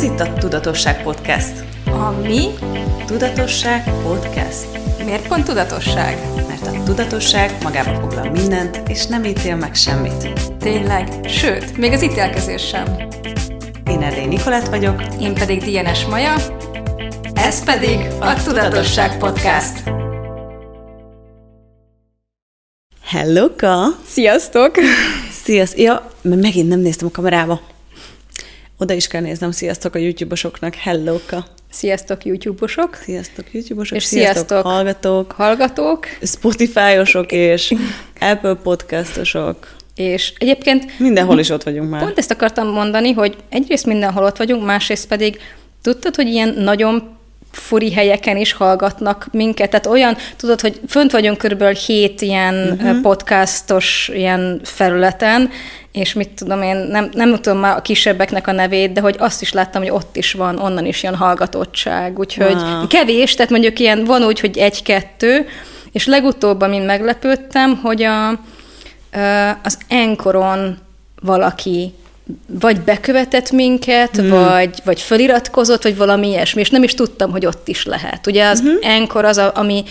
Ez itt a Tudatosság Podcast. A mi? Tudatosság Podcast. Miért pont tudatosság? Mert a tudatosság magába foglal mindent, és nem ítél meg semmit. Tényleg? Sőt, még az ítélkezés sem. Én Erdély Nikolát vagyok. Én pedig Dienes Maja. Ez pedig a Tudatosság Podcast. Hello-ka! Sziasztok! Sziasztok! Ja, mert megint nem néztem a kamerába. Oda is kell néznem, sziasztok a YouTube-osoknak, hello-ka! Sziasztok YouTube-osok! Sziasztok YouTube-osok! És sziasztok, sziasztok hallgatók! Hallgatók! Spotify-osok és Apple podcastosok. És egyébként... Mindenhol is ott vagyunk már. Pont ezt akartam mondani, hogy egyrészt mindenhol ott vagyunk, másrészt pedig tudtad, hogy ilyen nagyon furi helyeken is hallgatnak minket. Tehát olyan, tudod, hogy fönt vagyunk körülbelül hét ilyen uh-huh. podcastos ilyen felületen, és mit tudom én, nem, nem tudom már a kisebbeknek a nevét, de hogy azt is láttam, hogy ott is van, onnan is jön hallgatottság, úgyhogy wow. kevés, tehát mondjuk ilyen van úgy, hogy egy-kettő, és legutóbb, amin meglepődtem, hogy a, az Enkoron valaki vagy bekövetett minket, hmm. vagy, vagy föliratkozott, vagy valami ilyesmi, és nem is tudtam, hogy ott is lehet. Ugye az uh-huh. Anchor az, a, ami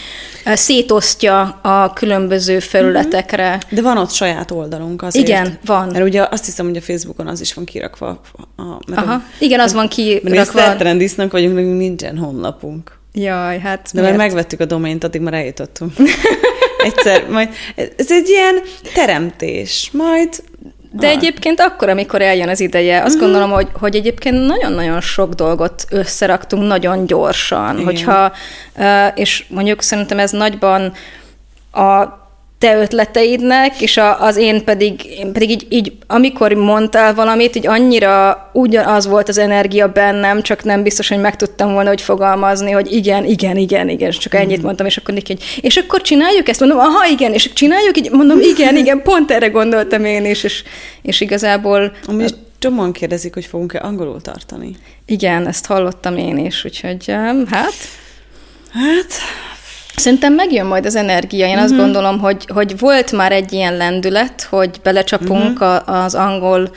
szétosztja a különböző felületekre. Uh-huh. De van ott saját oldalunk azért. Igen, van. Mert ugye azt hiszem, hogy a Facebookon az is van kirakva. A, mert Aha, a, igen, az van kirakva. Mert trendisznek vagyunk, nekünk nincsen honlapunk. Jaj, hát De mert megvettük a domént, addig már eljutottunk. Egyszer, majd ez egy ilyen teremtés, majd de ah. egyébként akkor, amikor eljön az ideje, azt uh-huh. gondolom, hogy, hogy egyébként nagyon-nagyon sok dolgot összeraktunk nagyon gyorsan, Igen. hogyha, és mondjuk szerintem ez nagyban a te ötleteidnek, és a, az én pedig, én pedig így, így, amikor mondtál valamit, így annyira ugyanaz volt az energia bennem, csak nem biztos, hogy meg tudtam volna, hogy fogalmazni, hogy igen, igen, igen, igen, csak ennyit mhm. mondtam, és akkor hogy és akkor csináljuk ezt? Mondom, aha, igen, és csináljuk így, mondom, igen, igen, pont erre gondoltam én is, és, és igazából... Ami csomóan kérdezik, hogy fogunk-e angolul tartani. Igen, ezt hallottam én is, úgyhogy hát... Hát, Szerintem megjön majd az energia. Én uh-huh. azt mhm. gondolom, hogy, hogy volt már egy ilyen lendület, hogy belecsapunk uh-huh. a, az angol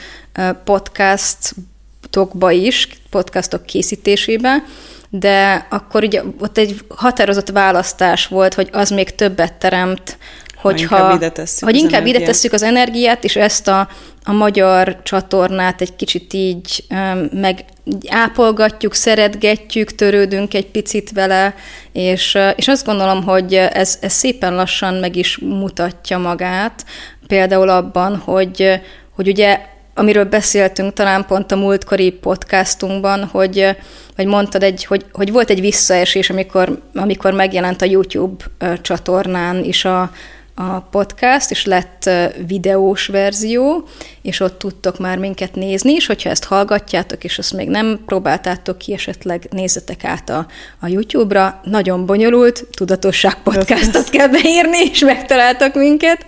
podcastokba is, podcastok készítésébe, de akkor ugye ott egy határozott választás volt, hogy az még többet teremt, hogyha, ha inkább ide tesszük, hogy inkább ide tesszük az energiát, és ezt a, a magyar csatornát egy kicsit így meg ápolgatjuk, szeretgetjük, törődünk egy picit vele, és, és azt gondolom, hogy ez, ez szépen lassan meg is mutatja magát, például abban, hogy, hogy ugye amiről beszéltünk talán pont a múltkori podcastunkban, hogy, hogy mondtad, egy, hogy, hogy volt egy visszaesés, amikor, amikor megjelent a YouTube csatornán is a, a podcast, és lett videós verzió, és ott tudtok már minket nézni, és hogyha ezt hallgatjátok, és azt még nem próbáltátok ki, esetleg nézzetek át a, a YouTube-ra. Nagyon bonyolult, tudatosság podcastot kell beírni, és megtaláltak minket.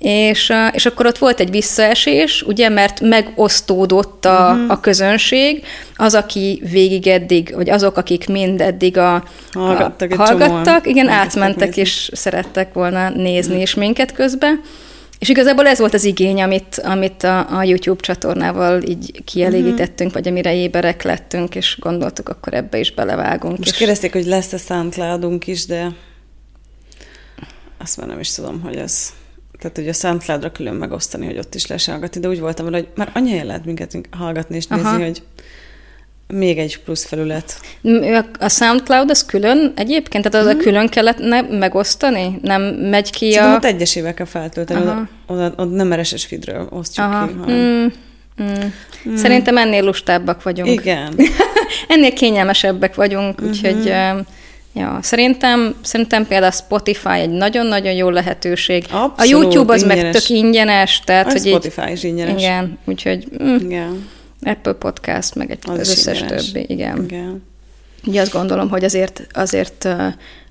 És, és akkor ott volt egy visszaesés, ugye, mert megosztódott a, uh-huh. a közönség, az, aki végig eddig, vagy azok, akik mind eddig a, hallgattak, a, hallgattak igen, átmentek, nézni. és szerettek volna nézni uh-huh. is minket közben. És igazából ez volt az igény, amit, amit a, a YouTube csatornával így kielégítettünk, uh-huh. vagy amire éberek lettünk, és gondoltuk, akkor ebbe is belevágunk. Most és... kérdezték, hogy lesz-e soundcloud is, de azt már nem is tudom, hogy ez tehát ugye a soundcloud külön megosztani, hogy ott is lehessen hallgatni, de úgy voltam vele, hogy már annyi lehet minket hallgatni és nézni, Aha. hogy még egy plusz felület. A SoundCloud az külön egyébként? Tehát az hmm. a külön kellett megosztani? Nem megy ki Szerintem a... ott egyesével kell feltölteni, oda, oda, oda nem RSS feedről osztjuk Aha. ki. Hanem... Hmm. Hmm. Hmm. Szerintem ennél lustábbak vagyunk. Igen. ennél kényelmesebbek vagyunk, úgyhogy... Uh-huh. Ja, szerintem, szerintem például a Spotify egy nagyon-nagyon jó lehetőség. Abszolút, a YouTube az ingyenes. meg tök ingyenes. Tehát, a hogy Spotify így, is ingyenes. Igen, úgyhogy mm, igen. Apple Podcast, meg egy, az, az összes ingyenes. többi, igen. igen. Ugye azt gondolom, hogy azért, azért uh,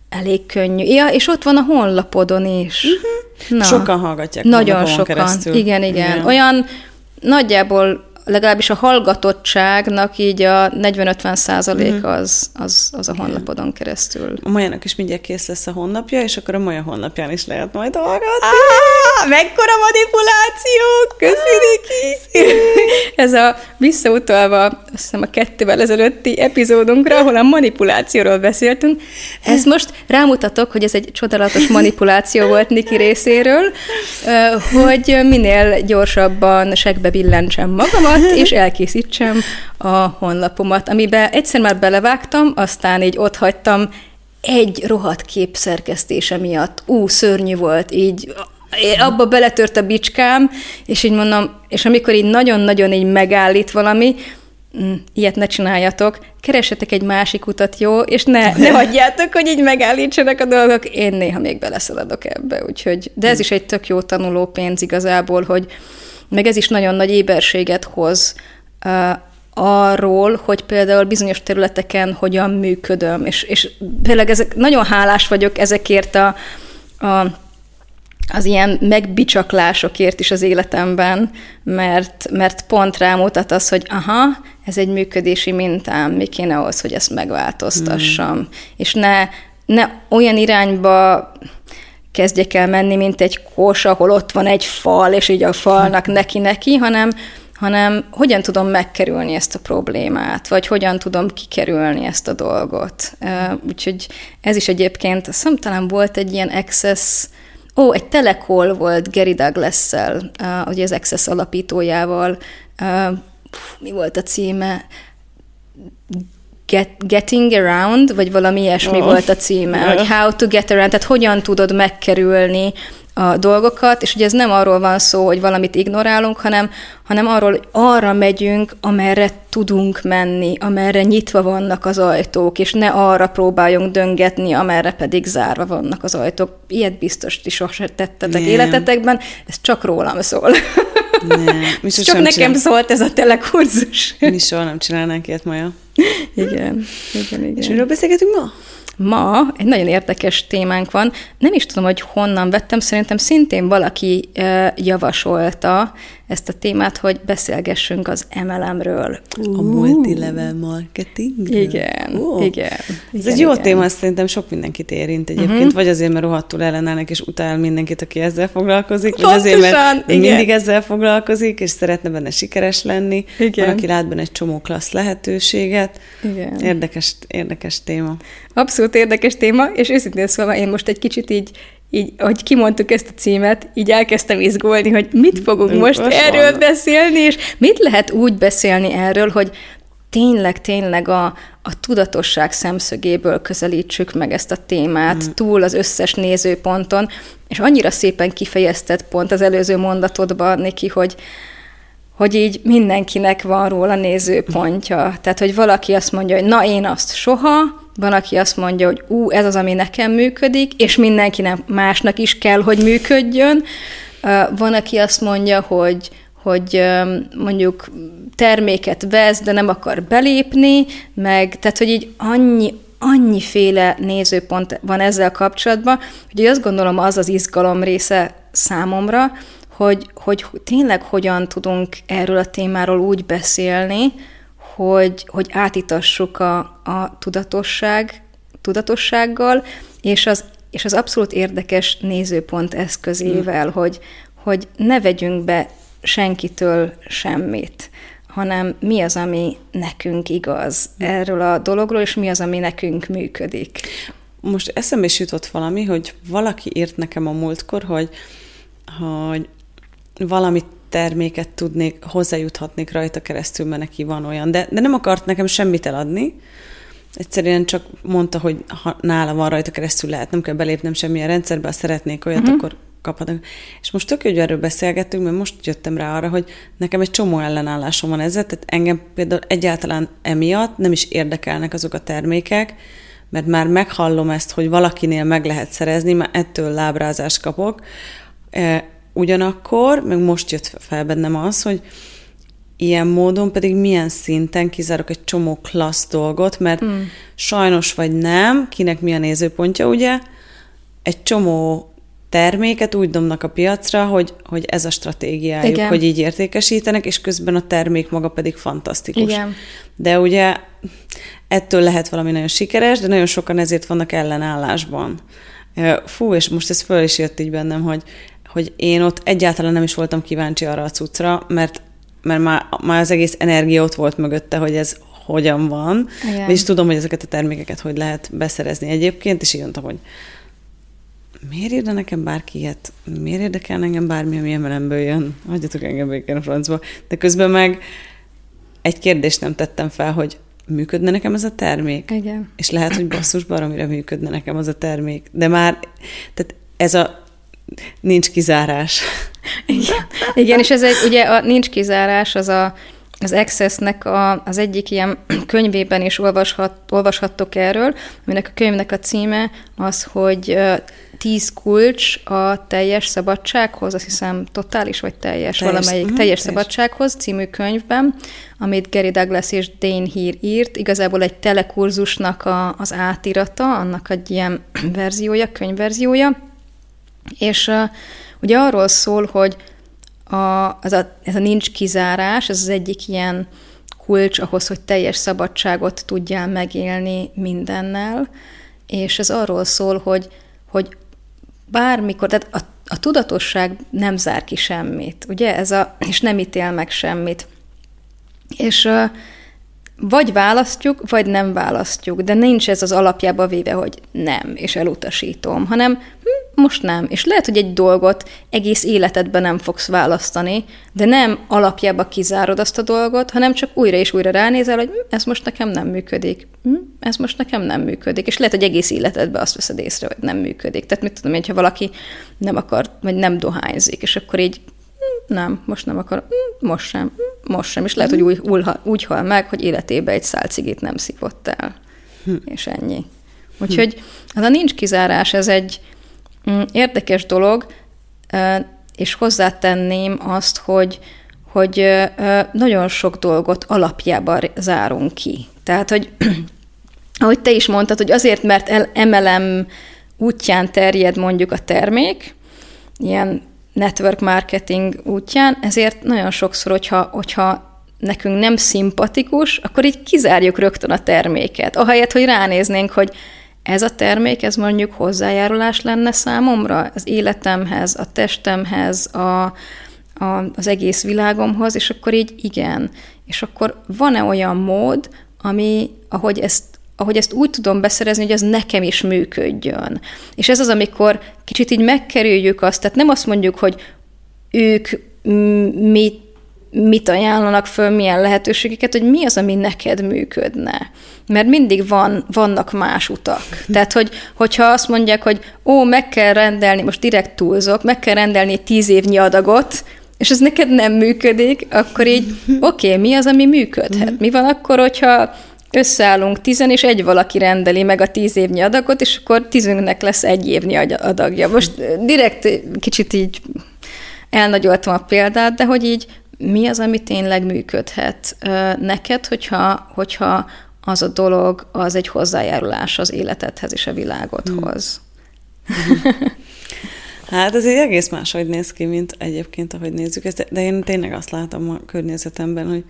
elég könnyű. Ja, és ott van a honlapodon is. Uh-huh. Na, sokan hallgatják Nagyon sokan. Keresztül. Igen, igen, igen. Olyan nagyjából legalábbis a hallgatottságnak így a 40-50 százalék uh-huh. az, az, az a honlapodon keresztül. A Majának is mindjárt kész lesz a honlapja, és akkor a Maja honlapján is lehet majd hallgatni. Ah, mekkora manipuláció! Köszönjük! Ez a visszautalva, azt hiszem a kettővel ezelőtti epizódunkra, ahol a manipulációról beszéltünk. Ez most rámutatok, hogy ez egy csodálatos manipuláció volt Niki részéről, hogy minél gyorsabban segbe billentsem magamat, és elkészítsem a honlapomat, amiben egyszer már belevágtam, aztán így ott hagytam egy rohadt kép szerkesztése miatt. Ú, szörnyű volt, így abba beletört a bicskám, és így mondom, és amikor így nagyon-nagyon így megállít valami, mm, ilyet ne csináljatok, keresetek egy másik utat, jó, és ne, ne hagyjátok, hogy így megállítsanak a dolgok. Én néha még beleszaladok ebbe, úgyhogy, de ez is egy tök jó tanuló pénz igazából, hogy meg ez is nagyon nagy éberséget hoz arról, hogy például bizonyos területeken hogyan működöm, és, és például ezek, nagyon hálás vagyok ezekért a, a az ilyen megbicsaklásokért is az életemben, mert, mert pont rámutat az, hogy aha, ez egy működési mintám, mi kéne ahhoz, hogy ezt megváltoztassam. Mm. És ne, ne olyan irányba kezdjek el menni, mint egy kos, ahol ott van egy fal, és így a falnak neki-neki, hanem, hanem hogyan tudom megkerülni ezt a problémát, vagy hogyan tudom kikerülni ezt a dolgot. Úgyhogy ez is egyébként, azt hiszem talán volt egy ilyen access, ó, egy telekol volt Gary Douglas-szel, ugye az Access alapítójával, mi volt a címe? Get, Getting Around, vagy valami ilyesmi oh. volt a címe, yeah. hogy How to Get Around, tehát hogyan tudod megkerülni a dolgokat, és ugye ez nem arról van szó, hogy valamit ignorálunk, hanem, hanem arról, hogy arra megyünk, amerre tudunk menni, amerre nyitva vannak az ajtók, és ne arra próbáljunk döngetni, amerre pedig zárva vannak az ajtók. Ilyet biztos ti sosem tettetek nem. életetekben, ez csak rólam szól. Nem. Mi csak nekem csinál... szólt ez a telekurzus. Mi soha nem csinálnánk ilyet, Maja. Igen, igen, igen. És miről beszélgetünk ma? Ma egy nagyon érdekes témánk van. Nem is tudom, hogy honnan vettem, szerintem szintén valaki javasolta ezt a témát, hogy beszélgessünk az MLM-ről. A multilevel marketing. Igen, oh. igen. Ez igen, egy jó igen. téma, szerintem sok mindenkit érint egyébként, uh-huh. vagy azért, mert rohadtul ellenállnak, és utál mindenkit, aki ezzel foglalkozik, vagy azért, mert igen. mindig ezzel foglalkozik, és szeretne benne sikeres lenni. Igen. Van, aki lát benne egy csomó klassz lehetőséget. Igen. Érdekes, érdekes téma. Abszolút érdekes téma, és őszintén szólva én most egy kicsit így így, hogy kimondtuk ezt a címet, így elkezdtem izgulni, hogy mit fogunk most, most erről van. beszélni, és mit lehet úgy beszélni erről, hogy tényleg, tényleg a, a tudatosság szemszögéből közelítsük meg ezt a témát, mm. túl az összes nézőponton, és annyira szépen kifejezted pont az előző mondatodban, Niki, hogy, hogy így mindenkinek van róla nézőpontja. Tehát, hogy valaki azt mondja, hogy na én azt soha, van, aki azt mondja, hogy ú, ez az, ami nekem működik, és mindenkinek másnak is kell, hogy működjön. Van, aki azt mondja, hogy, hogy mondjuk terméket vesz, de nem akar belépni, meg, tehát, hogy így annyi, annyiféle nézőpont van ezzel kapcsolatban, hogy azt gondolom az az izgalom része számomra, hogy, hogy tényleg hogyan tudunk erről a témáról úgy beszélni, hogy, hogy átítassuk a, a tudatosság, tudatossággal, és az, és az abszolút érdekes nézőpont eszközével, mm. hogy, hogy ne vegyünk be senkitől semmit, hanem mi az, ami nekünk igaz mm. erről a dologról, és mi az, ami nekünk működik. Most eszembe is jutott valami, hogy valaki írt nekem a múltkor, hogy, hogy valamit terméket tudnék, hozzájuthatnék rajta keresztül, mert neki van olyan. De, de nem akart nekem semmit eladni, egyszerűen csak mondta, hogy ha nála van rajta keresztül lehet, nem kell belépnem semmilyen rendszerbe, ha szeretnék olyat, uh-huh. akkor kaphatok. És most tök jó, hogy erről beszélgettünk, mert most jöttem rá arra, hogy nekem egy csomó ellenállásom van ezzel, tehát engem például egyáltalán emiatt nem is érdekelnek azok a termékek, mert már meghallom ezt, hogy valakinél meg lehet szerezni, már ettől lábrázást kapok, e, Ugyanakkor, meg most jött fel bennem az, hogy ilyen módon pedig milyen szinten kizárok egy csomó klassz dolgot, mert mm. sajnos vagy nem, kinek mi a nézőpontja, ugye, egy csomó terméket úgy dobnak a piacra, hogy, hogy ez a stratégiájuk, Igen. hogy így értékesítenek, és közben a termék maga pedig fantasztikus. Igen. De ugye ettől lehet valami nagyon sikeres, de nagyon sokan ezért vannak ellenállásban. Fú, és most ez föl is jött így bennem, hogy, hogy én ott egyáltalán nem is voltam kíváncsi arra a cuccra, mert, mert már, már az egész energia ott volt mögötte, hogy ez hogyan van, Igen. és tudom, hogy ezeket a termékeket hogy lehet beszerezni egyébként, és így mondtam, hogy miért érde nekem bárki ilyet? Miért érdekel engem bármi, ami emelemből jön? Hagyjatok engem békén a francba. De közben meg egy kérdést nem tettem fel, hogy működne nekem ez a termék? Igen. És lehet, hogy basszus baromira működne nekem az a termék. De már, tehát ez a nincs kizárás. Igen, Igen és ez egy, ugye a nincs kizárás, az a az Access-nek a, az egyik ilyen könyvében is olvashat, olvashattok erről, aminek a könyvnek a címe az, hogy tíz kulcs a teljes szabadsághoz, azt hiszem totális vagy teljes, teljes. valamelyik uh-huh, teljes, teljes. szabadsághoz című könyvben, amit Gary Douglas és Dane Heer írt, igazából egy telekurzusnak a, az átirata, annak egy ilyen verziója, könyvverziója, és uh, ugye arról szól, hogy a, ez, a, ez a nincs kizárás, ez az egyik ilyen kulcs ahhoz, hogy teljes szabadságot tudjál megélni mindennel, és ez arról szól, hogy, hogy bármikor, tehát a, a tudatosság nem zár ki semmit, ugye, ez a, és nem ítél meg semmit. És uh, vagy választjuk, vagy nem választjuk, de nincs ez az alapjába véve, hogy nem, és elutasítom, hanem hm, most nem. És lehet, hogy egy dolgot egész életedben nem fogsz választani, de nem alapjába kizárod azt a dolgot, hanem csak újra és újra ránézel, hogy hm, ez most nekem nem működik, hm, ez most nekem nem működik. És lehet, hogy egész életedben azt veszed észre, hogy nem működik. Tehát mit tudom, hogyha valaki nem akar, vagy nem dohányzik, és akkor így nem, most nem akar, most sem, most sem. És lehet, hogy úgy, úgy, úgy hal meg, hogy életében egy szál cigit nem szívott el. Hm. És ennyi. Úgyhogy az a nincs kizárás, ez egy mm, érdekes dolog, és hozzátenném azt, hogy, hogy nagyon sok dolgot alapjában zárunk ki. Tehát, hogy ahogy te is mondtad, hogy azért, mert emelem útján terjed mondjuk a termék, ilyen network marketing útján, ezért nagyon sokszor, hogyha, hogyha nekünk nem szimpatikus, akkor így kizárjuk rögtön a terméket. Ahelyett, hogy ránéznénk, hogy ez a termék, ez mondjuk hozzájárulás lenne számomra, az életemhez, a testemhez, a, a, az egész világomhoz, és akkor így igen. És akkor van-e olyan mód, ami, ahogy ezt ahogy ezt úgy tudom beszerezni, hogy az nekem is működjön. És ez az, amikor kicsit így megkerüljük azt, tehát nem azt mondjuk, hogy ők mit, mit ajánlanak föl, milyen lehetőségeket, hogy mi az, ami neked működne. Mert mindig van, vannak más utak. Tehát, hogy, hogyha azt mondják, hogy ó, meg kell rendelni, most direkt túlzok, meg kell rendelni tíz évnyi adagot, és ez neked nem működik, akkor így, oké, okay, mi az, ami működhet? Mi van akkor, hogyha összeállunk tizen, és egy valaki rendeli meg a tíz évnyi adagot, és akkor tízünknek lesz egy évnyi adagja. Most direkt kicsit így elnagyoltam a példát, de hogy így mi az, ami tényleg működhet neked, hogyha, hogyha az a dolog, az egy hozzájárulás az életedhez és a világodhoz. Hmm. Hát ez egy egész máshogy néz ki, mint egyébként, ahogy nézzük ezt, de én tényleg azt látom a környezetemben, hogy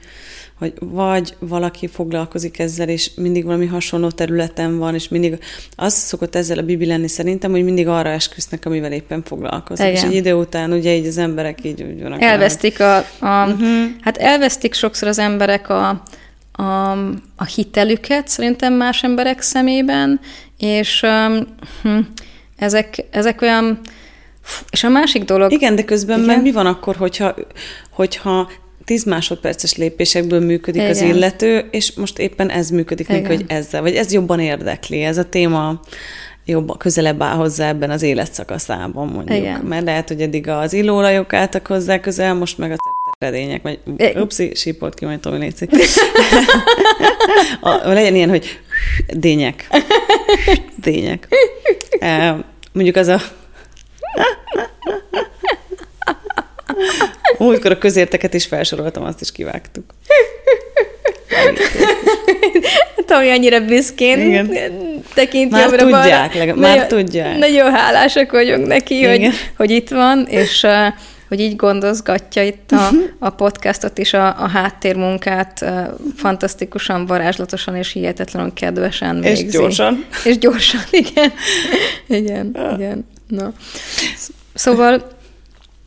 hogy vagy valaki foglalkozik ezzel, és mindig valami hasonló területen van, és mindig az szokott ezzel a bibi lenni szerintem, hogy mindig arra esküsznek, amivel éppen foglalkozik. Igen. És egy idő után ugye így az emberek így úgy vannak. Elvesztik a, a uh-huh. hát elvesztik sokszor az emberek a, a, a hitelüket szerintem más emberek szemében, és um, ezek, ezek olyan és a másik dolog... Igen, de közben igen? meg mi van akkor, hogyha, hogyha 10 másodperces lépésekből működik Igen. az illető, és most éppen ez működik neki, hogy ezzel, vagy ez jobban érdekli, ez a téma jobban közelebb áll hozzá ebben az életszakaszában mondjuk. Igen. Mert lehet, hogy eddig az illóolajok álltak hozzá közel, most meg a redények, vagy upszi, sípolt ki, majd Tomi létszik. legyen ilyen, hogy dények. Dények. Mondjuk az a Múltkor a közérteket is felsoroltam, azt is kivágtuk. Tomi annyira büszkén. Igen. tekint már jobbra tudják, legalább, már nagyon, tudják. Nagyon hálásak vagyunk neki, hogy, hogy itt van, és hogy így gondozgatja itt a, a podcastot is, a, a háttérmunkát fantasztikusan, varázslatosan és hihetetlenül kedvesen végzi. És gyorsan. És gyorsan, igen. igen, igen. Na. Szóval,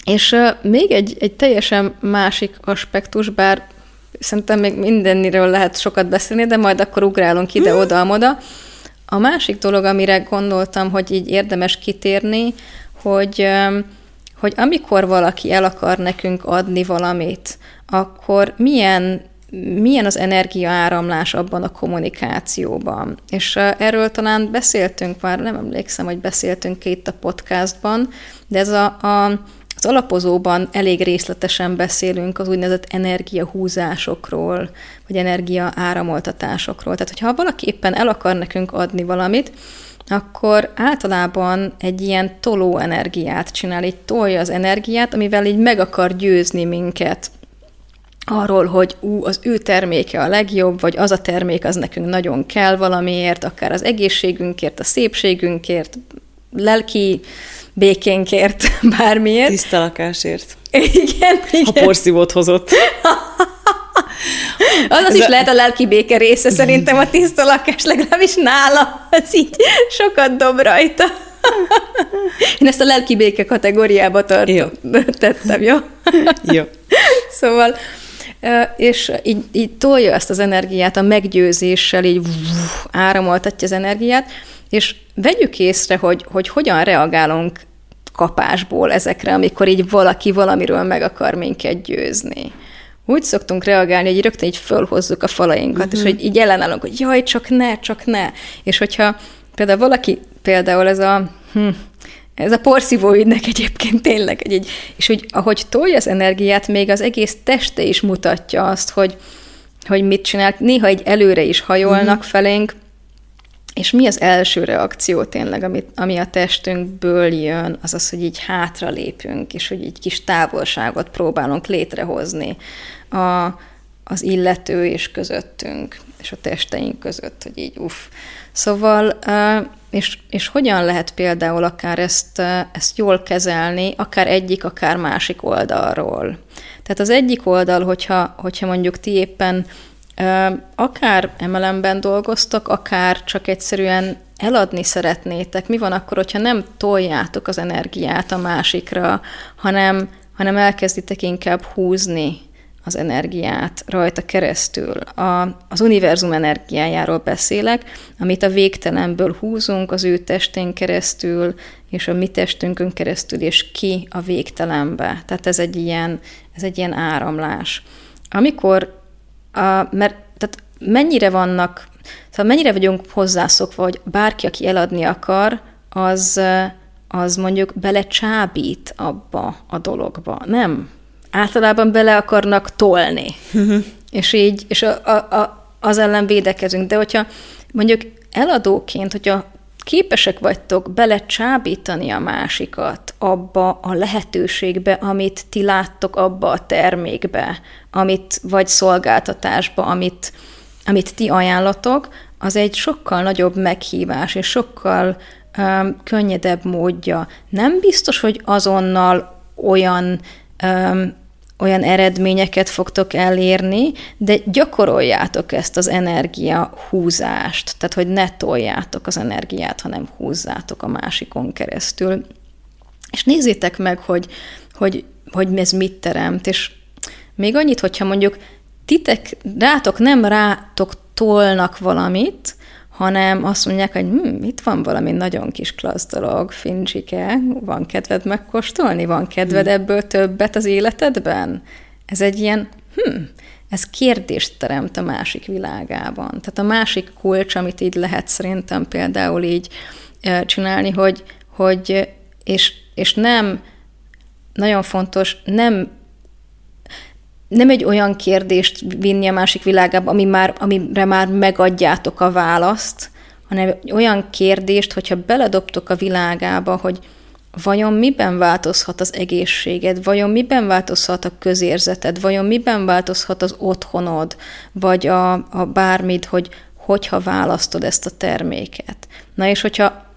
és még egy, egy teljesen másik aspektus, bár szerintem még mindenniről lehet sokat beszélni, de majd akkor ugrálunk ide-oda-amoda. A másik dolog, amire gondoltam, hogy így érdemes kitérni, hogy hogy amikor valaki el akar nekünk adni valamit, akkor milyen milyen az energiaáramlás abban a kommunikációban. És erről talán beszéltünk már, nem emlékszem, hogy beszéltünk itt a podcastban, de ez a, a, az alapozóban elég részletesen beszélünk az úgynevezett energiahúzásokról, vagy energia áramoltatásokról. Tehát, hogyha valaki éppen el akar nekünk adni valamit, akkor általában egy ilyen toló energiát csinál, így tolja az energiát, amivel így meg akar győzni minket arról, hogy ú, az ő terméke a legjobb, vagy az a termék az nekünk nagyon kell valamiért, akár az egészségünkért, a szépségünkért, lelki békénkért, bármiért. Tiszta lakásért. Igen, igen. Ha porszívót hozott. Az, az is lehet a lelki béke része, szerintem a tiszta lakás, legalábbis nála, az így sokat dob rajta. Én ezt a lelki béke kategóriába tart, jó. tettem, jó? jó. Szóval, és így, így tolja ezt az energiát a meggyőzéssel, így áramoltatja az energiát, és vegyük észre, hogy, hogy hogyan reagálunk kapásból ezekre, amikor így valaki valamiről meg akar minket győzni úgy szoktunk reagálni, hogy rögtön így fölhozzuk a falainkat, uh-huh. és hogy így ellenállunk, hogy jaj, csak ne, csak ne. És hogyha például valaki, például ez a, hm, ez a porszívó ügynek egyébként tényleg, egy, egy, és hogy ahogy tolja az energiát, még az egész teste is mutatja azt, hogy, hogy mit csinál. Néha egy előre is hajolnak uh-huh. felénk, és mi az első reakció tényleg, ami, ami a testünkből jön, az az, hogy így hátra lépünk, és hogy egy kis távolságot próbálunk létrehozni a, az illető és közöttünk, és a testeink között, hogy így uff. Szóval, és, és hogyan lehet például akár ezt, ezt jól kezelni, akár egyik, akár másik oldalról. Tehát az egyik oldal, hogyha, hogyha mondjuk ti éppen Akár emelemben dolgoztok, akár csak egyszerűen eladni szeretnétek. Mi van akkor, hogyha nem toljátok az energiát a másikra, hanem, hanem elkezditek inkább húzni az energiát rajta keresztül. A, az univerzum energiájáról beszélek, amit a végtelenből húzunk az ő testén keresztül, és a mi testünkön keresztül, és ki a végtelenbe. Tehát ez egy ilyen, ez egy ilyen áramlás. Amikor a, mert tehát mennyire vannak, szóval mennyire vagyunk hozzászokva, hogy bárki, aki eladni akar, az, az mondjuk belecsábít abba a dologba. Nem. Általában bele akarnak tolni. és így, és a, a, a, az ellen védekezünk. De hogyha mondjuk eladóként, hogyha képesek vagytok belecsábítani a másikat abba a lehetőségbe, amit ti láttok abba a termékbe, amit vagy szolgáltatásba, amit, amit ti ajánlatok, az egy sokkal nagyobb meghívás, és sokkal um, könnyedebb módja. Nem biztos, hogy azonnal olyan um, olyan eredményeket fogtok elérni, de gyakoroljátok ezt az energia húzást, tehát hogy ne toljátok az energiát, hanem húzzátok a másikon keresztül. És nézzétek meg, hogy, hogy, hogy ez mit teremt, és még annyit, hogyha mondjuk titek, rátok nem rátok tolnak valamit, hanem azt mondják, hogy hm, itt van valami nagyon kis klassz dolog, Fincsike, van kedved megkóstolni, van kedved hm. ebből többet az életedben? Ez egy ilyen, hm, ez kérdést teremt a másik világában. Tehát a másik kulcs, amit így lehet szerintem például így csinálni, hogy, hogy és, és nem, nagyon fontos, nem nem egy olyan kérdést vinni a másik világába, ami már, amire már megadjátok a választ, hanem olyan kérdést, hogyha beledobtok a világába, hogy vajon miben változhat az egészséged, vajon miben változhat a közérzeted, vajon miben változhat az otthonod, vagy a, a bármid, hogy hogyha választod ezt a terméket. Na és hogyha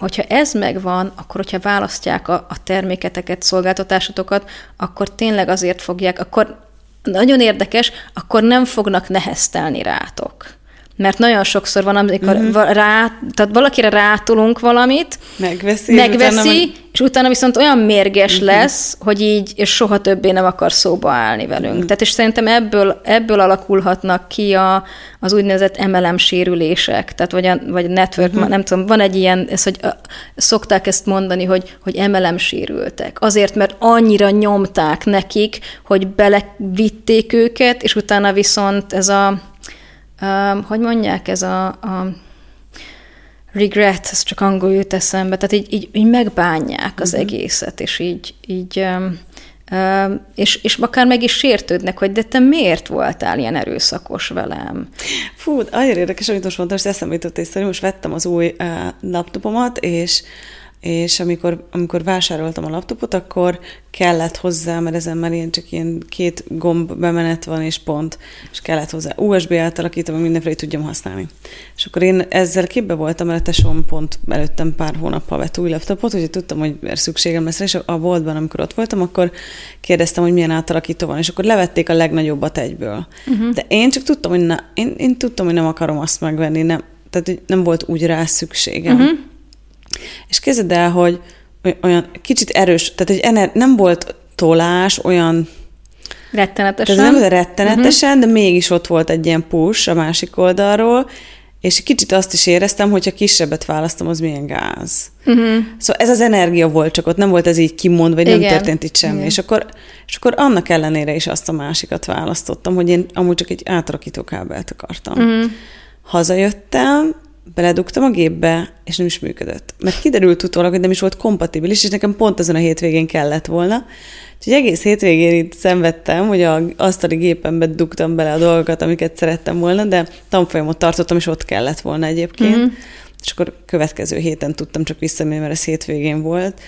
hogyha ez megvan, akkor hogyha választják a, a terméketeket, szolgáltatásotokat, akkor tényleg azért fogják, akkor nagyon érdekes, akkor nem fognak neheztelni rátok. Mert nagyon sokszor van, amikor uh-huh. rá, tehát valakire rátolunk valamit, megveszi, megveszi és, utána, és utána viszont olyan mérges uh-huh. lesz, hogy így, és soha többé nem akar szóba állni velünk. Uh-huh. Tehát és szerintem ebből, ebből alakulhatnak ki a, az úgynevezett MLM sérülések, tehát vagy a, vagy a network, uh-huh. nem tudom, van egy ilyen, ez, hogy szokták ezt mondani, hogy, hogy MLM sérültek. Azért, mert annyira nyomták nekik, hogy belevitték őket, és utána viszont ez a um, hogy mondják, ez a, a regret, ez csak angol jut eszembe, tehát így, így, így megbánják az uh-huh. egészet, és így, így um, um, és, és akár meg is sértődnek, hogy de te miért voltál ilyen erőszakos velem? Fú, annyira érdekes, amit most mondtam, hogy eszembe jutott és most vettem az új uh, laptopomat, és és amikor, amikor vásároltam a laptopot, akkor kellett hozzá, mert ezen már ilyen csak ilyen két gomb bemenet van, és pont, és kellett hozzá USB átalakítani, hogy mindenféle tudjam használni. És akkor én ezzel képbe voltam, mert a tesóm pont előttem pár hónappal vett új laptopot, úgyhogy tudtam, hogy szükségem lesz, és a boltban, amikor ott voltam, akkor kérdeztem, hogy milyen átalakító van, és akkor levették a legnagyobbat egyből. Uh-huh. De én csak tudtam, hogy, ne, én, én tudtam, hogy nem akarom azt megvenni, nem, tehát nem volt úgy rá szükségem. Uh-huh. És kezded el, hogy olyan kicsit erős, tehát egy ener- nem volt tolás, olyan Rettenetesen. Tehát nem rettenetesen, uh-huh. de mégis ott volt egy ilyen push a másik oldalról, és kicsit azt is éreztem, hogy ha kisebbet választom, az milyen gáz. Uh-huh. Szóval ez az energia volt, csak ott nem volt ez így kimondva, vagy nem történt itt semmi. És akkor, és akkor annak ellenére is azt a másikat választottam, hogy én amúgy csak egy átalakító kábelt akartam. Uh-huh. Hazajöttem, beledugtam a gépbe, és nem is működött. Mert kiderült utólag, hogy nem is volt kompatibilis, és nekem pont azon a hétvégén kellett volna. Úgyhogy egész hétvégén itt szenvedtem, hogy a asztali gépembe dugtam bele a dolgokat, amiket szerettem volna, de tanfolyamot tartottam, és ott kellett volna egyébként. Mm-hmm. És akkor következő héten tudtam csak visszamenni, mert ez hétvégén volt.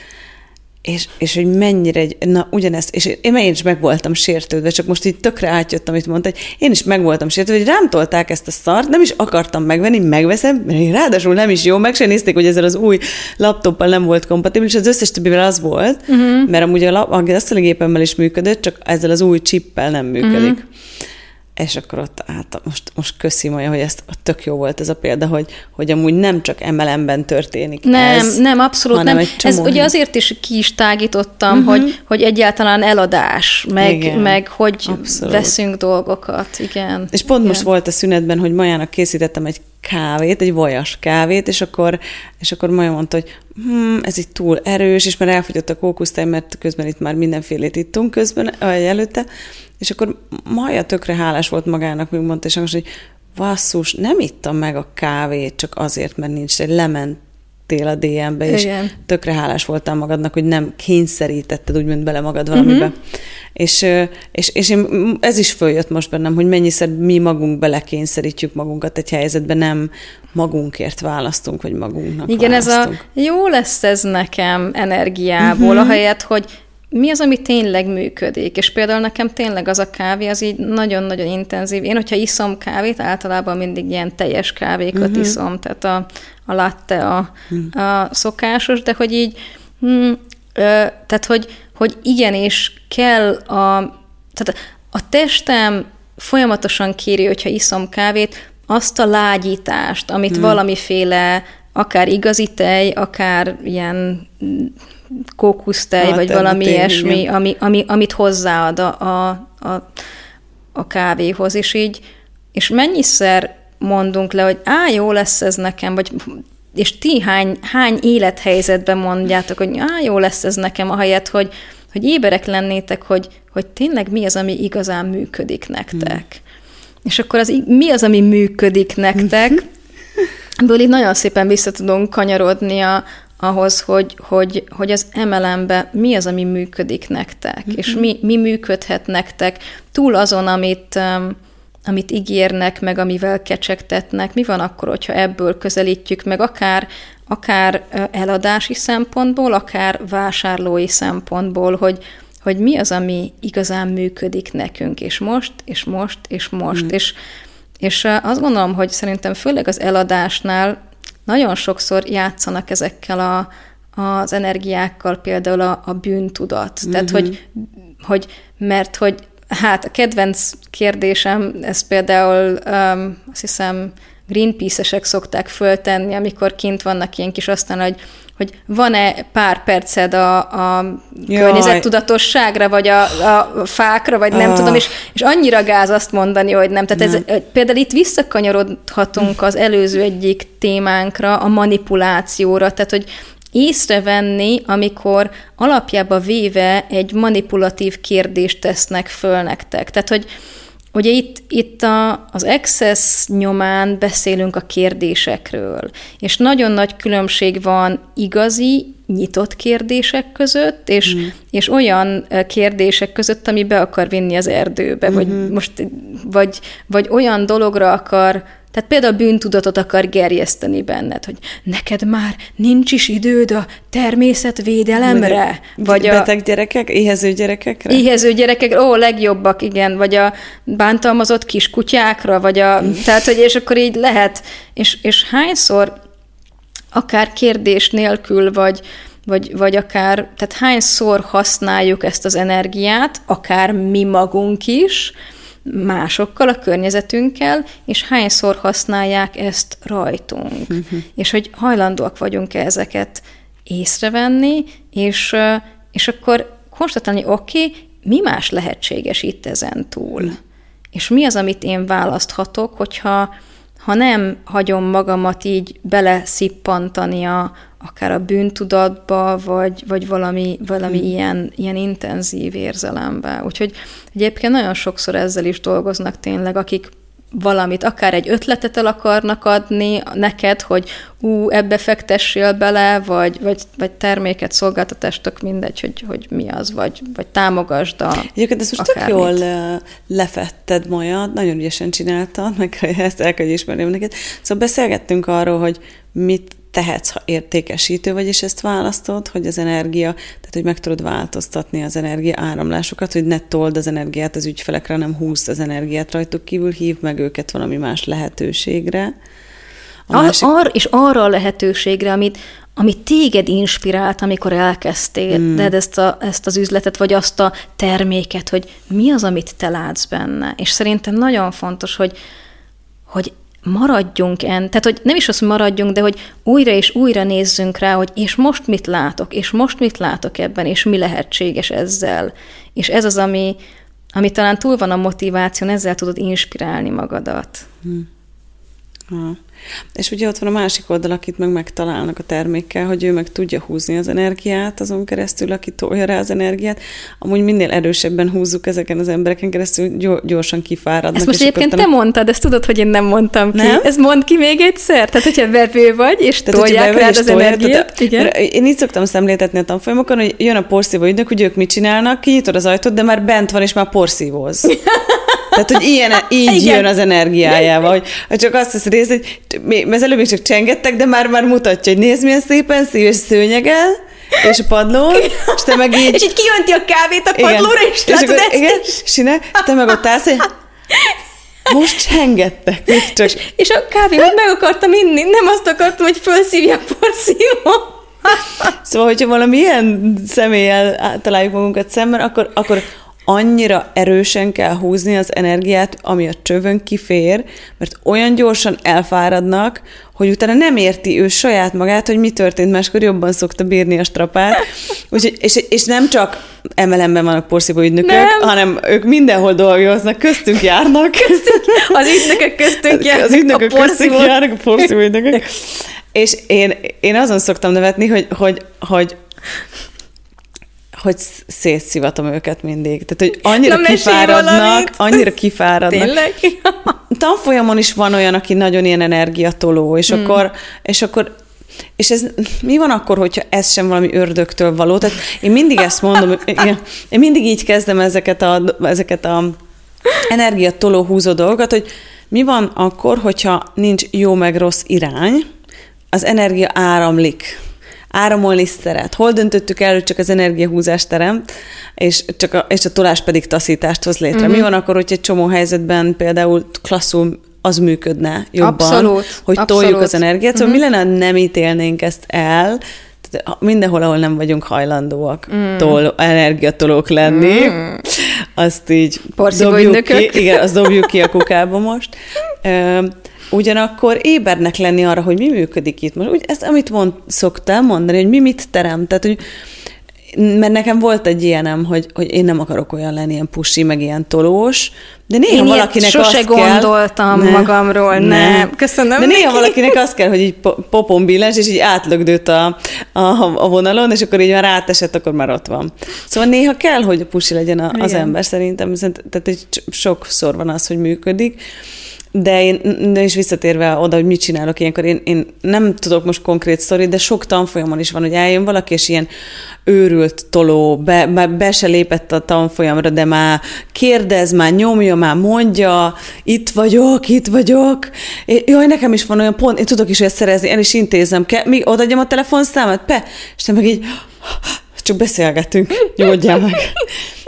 És, és hogy mennyire egy, na ugyanezt, és én, én is meg voltam sértődve, csak most így tökre átjött, amit mondta, hogy én is meg voltam sértődve, hogy rám tolták ezt a szart, nem is akartam megvenni, megveszem, mert ráadásul nem is jó, meg se nézték, hogy ezzel az új laptoppal nem volt kompatibilis, az összes többivel az volt, uh-huh. mert amúgy a, lap, a gépemmel is működött, csak ezzel az új csippel nem működik. Uh-huh. És akkor ott hát most, most köszi Maja, hogy ezt tök jó volt ez a példa, hogy, hogy amúgy nem csak MLM-ben történik nem, ez. Nem, abszolút nem. Ez ugye azért is ki is tágítottam, uh-huh. hogy, hogy egyáltalán eladás, meg, igen, meg hogy abszolút. veszünk dolgokat, igen. És pont igen. most volt a szünetben, hogy Majának készítettem egy kávét, egy vajas kávét, és akkor, és akkor Maja mondta, hogy hm, ez itt túl erős, és már elfogyott a kókusztály, mert közben itt már mindenfélét ittunk közben, előtte, és akkor Maja tökre hálás volt magának, még mondta, és most, hogy vasszus, nem ittam meg a kávét csak azért, mert nincs egy lementél a DM-be, és Igen. tökre hálás voltál magadnak, hogy nem kényszerítetted úgymond bele magad valamibe. Uh-huh. És, és, és én, ez is följött most bennem, hogy mennyiszer mi magunk belekényszerítjük magunkat egy helyzetbe, nem magunkért választunk, vagy magunknak Igen, választunk. ez a jó lesz ez nekem energiából, uh-huh. ahelyett, hogy mi az, ami tényleg működik. És például nekem tényleg az a kávé, az így nagyon-nagyon intenzív. Én, hogyha iszom kávét, általában mindig ilyen teljes kávékat uh-huh. iszom, tehát a, a latte a, uh-huh. a szokásos, de hogy így, hm, ö, tehát hogy, hogy igenis kell a, tehát a testem folyamatosan kéri, hogyha iszom kávét, azt a lágyítást, amit hmm. valamiféle akár igazi tej, akár ilyen kókusztej, vagy valami ilyesmi, ami, ami, amit hozzáad a, a, a, a kávéhoz, és így, és mennyiszer mondunk le, hogy á, jó lesz ez nekem, vagy és ti hány, hány élethelyzetben mondjátok, hogy á, jó lesz ez nekem, ahelyett, hogy, hogy éberek lennétek, hogy, hogy tényleg mi az, ami igazán működik nektek. Hmm. És akkor az, mi az, ami működik nektek, ebből így nagyon szépen vissza tudunk kanyarodni a, ahhoz, hogy, hogy, hogy az MLM-be mi az, ami működik nektek, mm-hmm. és mi, mi működhet nektek túl azon, amit, um, amit ígérnek, meg amivel kecsegtetnek, mi van akkor, hogyha ebből közelítjük meg akár, akár eladási szempontból, akár vásárlói szempontból, hogy, hogy mi az, ami igazán működik nekünk, és most, és most, és most, mm. és És azt gondolom, hogy szerintem főleg az eladásnál nagyon sokszor játszanak ezekkel a, az energiákkal, például a, a bűntudat. Mm-hmm. Tehát, hogy, hogy mert hogy hát a kedvenc kérdésem, ez például um, azt hiszem Greenpeace-esek szokták föltenni, amikor kint vannak ilyen kis aztán, hogy hogy van-e pár perced a, a környezettudatosságra, vagy a, a fákra, vagy nem ah. tudom, és, és annyira gáz azt mondani, hogy nem. Tehát nem. ez, például itt visszakanyarodhatunk az előző egyik témánkra, a manipulációra, tehát hogy észrevenni, amikor alapjába véve egy manipulatív kérdést tesznek föl nektek. Tehát, hogy Ugye itt, itt a, az Access nyomán beszélünk a kérdésekről, és nagyon nagy különbség van igazi, nyitott kérdések között, és, mm. és olyan kérdések között, ami be akar vinni az erdőbe, mm-hmm. vagy mhm. most, vagy, vagy olyan dologra akar tehát például bűntudatot akar gerjeszteni benned, hogy neked már nincs is időd a természetvédelemre. Vagy a beteg gyerekek, éhező gyerekekre? Éhező gyerekek, ó, legjobbak, igen, vagy a bántalmazott kiskutyákra, vagy a, tehát, hogy és akkor így lehet, és, és hányszor akár kérdés nélkül, vagy, vagy, vagy akár, tehát hányszor használjuk ezt az energiát, akár mi magunk is, másokkal, a környezetünkkel, és hányszor használják ezt rajtunk. Uh-huh. És hogy hajlandóak vagyunk-e ezeket észrevenni, és, és akkor konstatálni, oké, okay, mi más lehetséges itt ezen túl? Uh-huh. És mi az, amit én választhatok, hogyha ha nem hagyom magamat így beleszippantani a, akár a bűntudatba, vagy, vagy valami, valami hmm. ilyen, ilyen intenzív érzelembe. Úgyhogy egyébként nagyon sokszor ezzel is dolgoznak tényleg, akik valamit, akár egy ötletet el akarnak adni neked, hogy ú, ebbe fektessél bele, vagy, vagy, vagy terméket, szolgáltatást, tök mindegy, hogy, hogy mi az, vagy, vagy támogasd a Egyébként ezt most tök jól lefetted majd, nagyon ügyesen csináltad, meg ezt el kell ismerni neked. Szóval beszélgettünk arról, hogy mit tehetsz, ha értékesítő vagy, és ezt választod, hogy az energia, tehát hogy meg tudod változtatni az energia áramlásokat, hogy ne told az energiát az ügyfelekre, nem húzd az energiát rajtuk kívül, hív meg őket valami más lehetőségre. A másik... Ar, és arra a lehetőségre, amit, amit téged inspirált, amikor elkezdtél hmm. de ezt, a, ezt az üzletet, vagy azt a terméket, hogy mi az, amit te látsz benne. És szerintem nagyon fontos, hogy, hogy maradjunk en, tehát hogy nem is az, hogy maradjunk, de hogy újra és újra nézzünk rá, hogy és most mit látok, és most mit látok ebben, és mi lehetséges ezzel. És ez az, ami, ami talán túl van a motiváción, ezzel tudod inspirálni magadat. Hmm. Ha. És ugye ott van a másik oldal, akit meg megtalálnak a termékkel, hogy ő meg tudja húzni az energiát azon keresztül, aki tolja rá az energiát. Amúgy minél erősebben húzzuk ezeken az embereken keresztül, gyorsan kifáradnak. Ezt most egyébként te mondtad, ezt tudod, hogy én nem mondtam ki. Nem? Ez mond ki még egyszer? Tehát, hogyha vevő vagy, és tehát, tolják rád az tolja, energiát. igen. Én így szoktam szemléltetni a tanfolyamokon, hogy jön a porszívó ügynök, hogy ők mit csinálnak, kinyitod az ajtót, de már bent van, és már porszívóz. Tehát, hogy ilyen, így Igen. jön az energiájával, hogy, hogy csak azt hisz rész, hogy az előbb még csak csengettek, de már, már mutatja, hogy nézd milyen szépen szíves szőnyegel, és a padlón, és te meg így... És így kijönti a kávét a padlóra, és, és látod akkor, ezt igen, és ne, te meg ott állsz, hogy most csengettek. Csak. És, és a kávémat meg akartam inni, nem azt akartam, hogy felszívja a porszívó. Szóval, hogyha valami ilyen személlyel találjuk magunkat szemben, akkor, akkor annyira erősen kell húzni az energiát, ami a csövön kifér, mert olyan gyorsan elfáradnak, hogy utána nem érti ő saját magát, hogy mi történt, máskor jobban szokta bírni a strapát. Úgyhogy, és, és nem csak emelemben vannak porszívó ügynökök, nem. hanem ők mindenhol dolgoznak, köztünk járnak. Köztünk, az ügynökök köztünk járnak. Az ügynökök köztünk járnak, a porszívó ügynökök. És én, én azon szoktam nevetni, hogy, hogy, hogy hogy szétszivatom őket mindig. Tehát, hogy annyira Na, kifáradnak, annyira kifáradnak. Tényleg? Tanfolyamon is van olyan, aki nagyon ilyen energiatoló, és hmm. akkor, és akkor és ez mi van akkor, hogyha ez sem valami ördögtől való? Tehát én mindig ezt mondom, én mindig így kezdem ezeket a, ezeket a energiatoló húzó dolgokat, hogy mi van akkor, hogyha nincs jó meg rossz irány, az energia áramlik áramolni szeret. Hol döntöttük el, hogy csak az energiahúzást terem, és, csak a, és a tolás pedig taszítást hoz létre. Uh-huh. Mi van akkor, hogy egy csomó helyzetben például klasszul az működne jobban, Abszolút, hogy abszolút. toljuk az energiát. Szóval uh-huh. mi lenne, nem ítélnénk ezt el, tehát mindenhol, ahol nem vagyunk hajlandóak mm. tol, energiatolók lenni, mm. azt így Porszívó dobjuk ügynökök. ki, igen, azt dobjuk ki a kukába most. Ugyanakkor ébernek lenni arra, hogy mi működik itt most. Úgy, ezt, amit mond, szoktál mondani, hogy mi mit terem. Tehát, hogy mert nekem volt egy ilyenem, hogy, hogy én nem akarok olyan lenni, ilyen pusi, meg ilyen tolós, de néha Én valakinek sose azt kell... gondoltam magamról, nem. Köszönöm De néha neki. valakinek azt kell, hogy így po- popon billens, és így átlögdött a, a, a vonalon, és akkor így már átesett, akkor már ott van. Szóval néha kell, hogy pusi legyen a, az Igen. ember szerintem, szerint- tehát egy sokszor van az, hogy működik, de én, de is visszatérve oda, hogy mit csinálok ilyenkor, én, én nem tudok most konkrét sztori, de sok tanfolyamon is van, hogy eljön valaki, és ilyen őrült toló, be, be, be se lépett a tanfolyamra, de már kérdez, már nyomja, már mondja, itt vagyok, itt vagyok. É, jaj, nekem is van olyan pont, én tudok is olyat szerezni, el is intézem, Ke, mi odaadjam a telefonszámot? Pe, és te meg így, csak beszélgetünk, nyugodjál meg.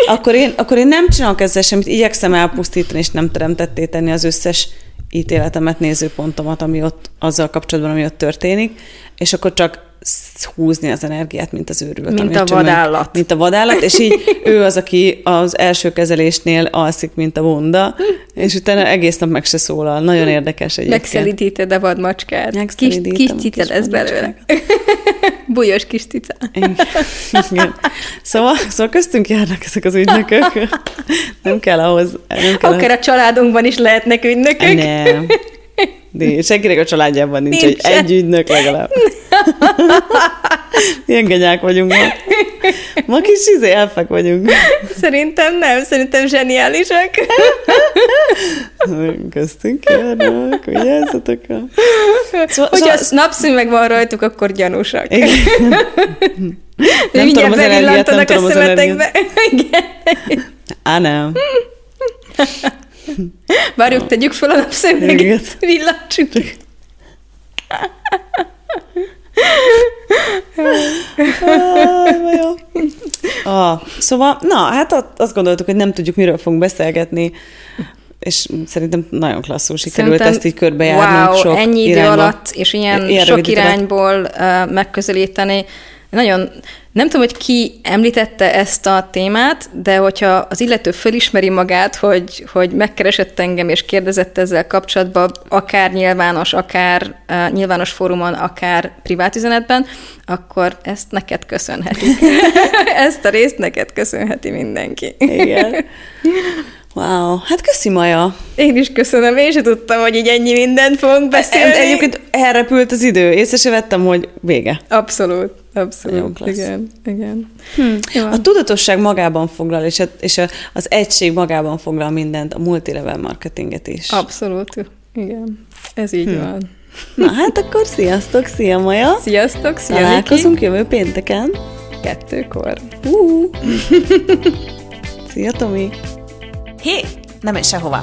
Akkor én, akkor én nem csinálok ezzel semmit, igyekszem elpusztítani, és nem teremtetté tenni az összes ítéletemet, nézőpontomat, ami ott, azzal kapcsolatban, ami ott történik, és akkor csak húzni az energiát, mint az őrült. Mint a vadállat. Mint a vadállat, és így ő az, aki az első kezelésnél alszik, mint a bunda, és utána egész nap meg se szólal. Nagyon érdekes egyébként. Megszelítíted a vadmacskát. Kis, kis kis lesz belőle. Bújos kis cica. Igen. Szóval, szóval köztünk járnak ezek az ügynökök. Nem kell ahhoz. Nem kell Akár a családunkban is lehetnek ügynökök. ahhoz. Nem. De senkinek a családjában nincs, hogy Nincsen. egy ügynök legalább. Ilyen genyák vagyunk ma. Ma kis izé elfek vagyunk. Szerintem nem, szerintem zseniálisak. Köztünk járnak, vigyázzatok el. Szóval, Hogyha szóval, napszűn van rajtuk, akkor gyanúsak. igen. Nem tudom az energiát, nem tudom a az. Igen. Á, nem. Várjuk, tegyük fel a napszemüveget, villantsuk. Ah, szóval, na, hát azt gondoltuk, hogy nem tudjuk, miről fogunk beszélgetni, és szerintem nagyon klasszul sikerült Szerintem, ezt így körbejárnunk wow, sok ennyi idő irányba. alatt, és ilyen, sok irányból uh, megközelíteni. Nagyon, nem tudom, hogy ki említette ezt a témát, de hogyha az illető fölismeri magát, hogy, hogy megkeresett engem és kérdezett ezzel kapcsolatban, akár nyilvános, akár uh, nyilvános fórumon, akár privát üzenetben, akkor ezt neked köszönheti. ezt a részt neked köszönheti mindenki. Igen. Wow, hát köszi Maja. Én is köszönöm, én sem tudtam, hogy így ennyi mindent fogunk beszélni. Egyébként elrepült az idő, észre se vettem, hogy vége. Abszolút, abszolút. klassz. Igen, igen. Hm. Jó. A tudatosság magában foglal, és, a, és a, az egység magában foglal mindent, a multilevel marketinget is. Abszolút, igen. Ez így Hm. van. Na hát akkor sziasztok, szia Maja! Sziasztok, szia Találkozunk jövő pénteken. Kettőkor. Uh. Szia Tomi! Hé, nem menj sehová!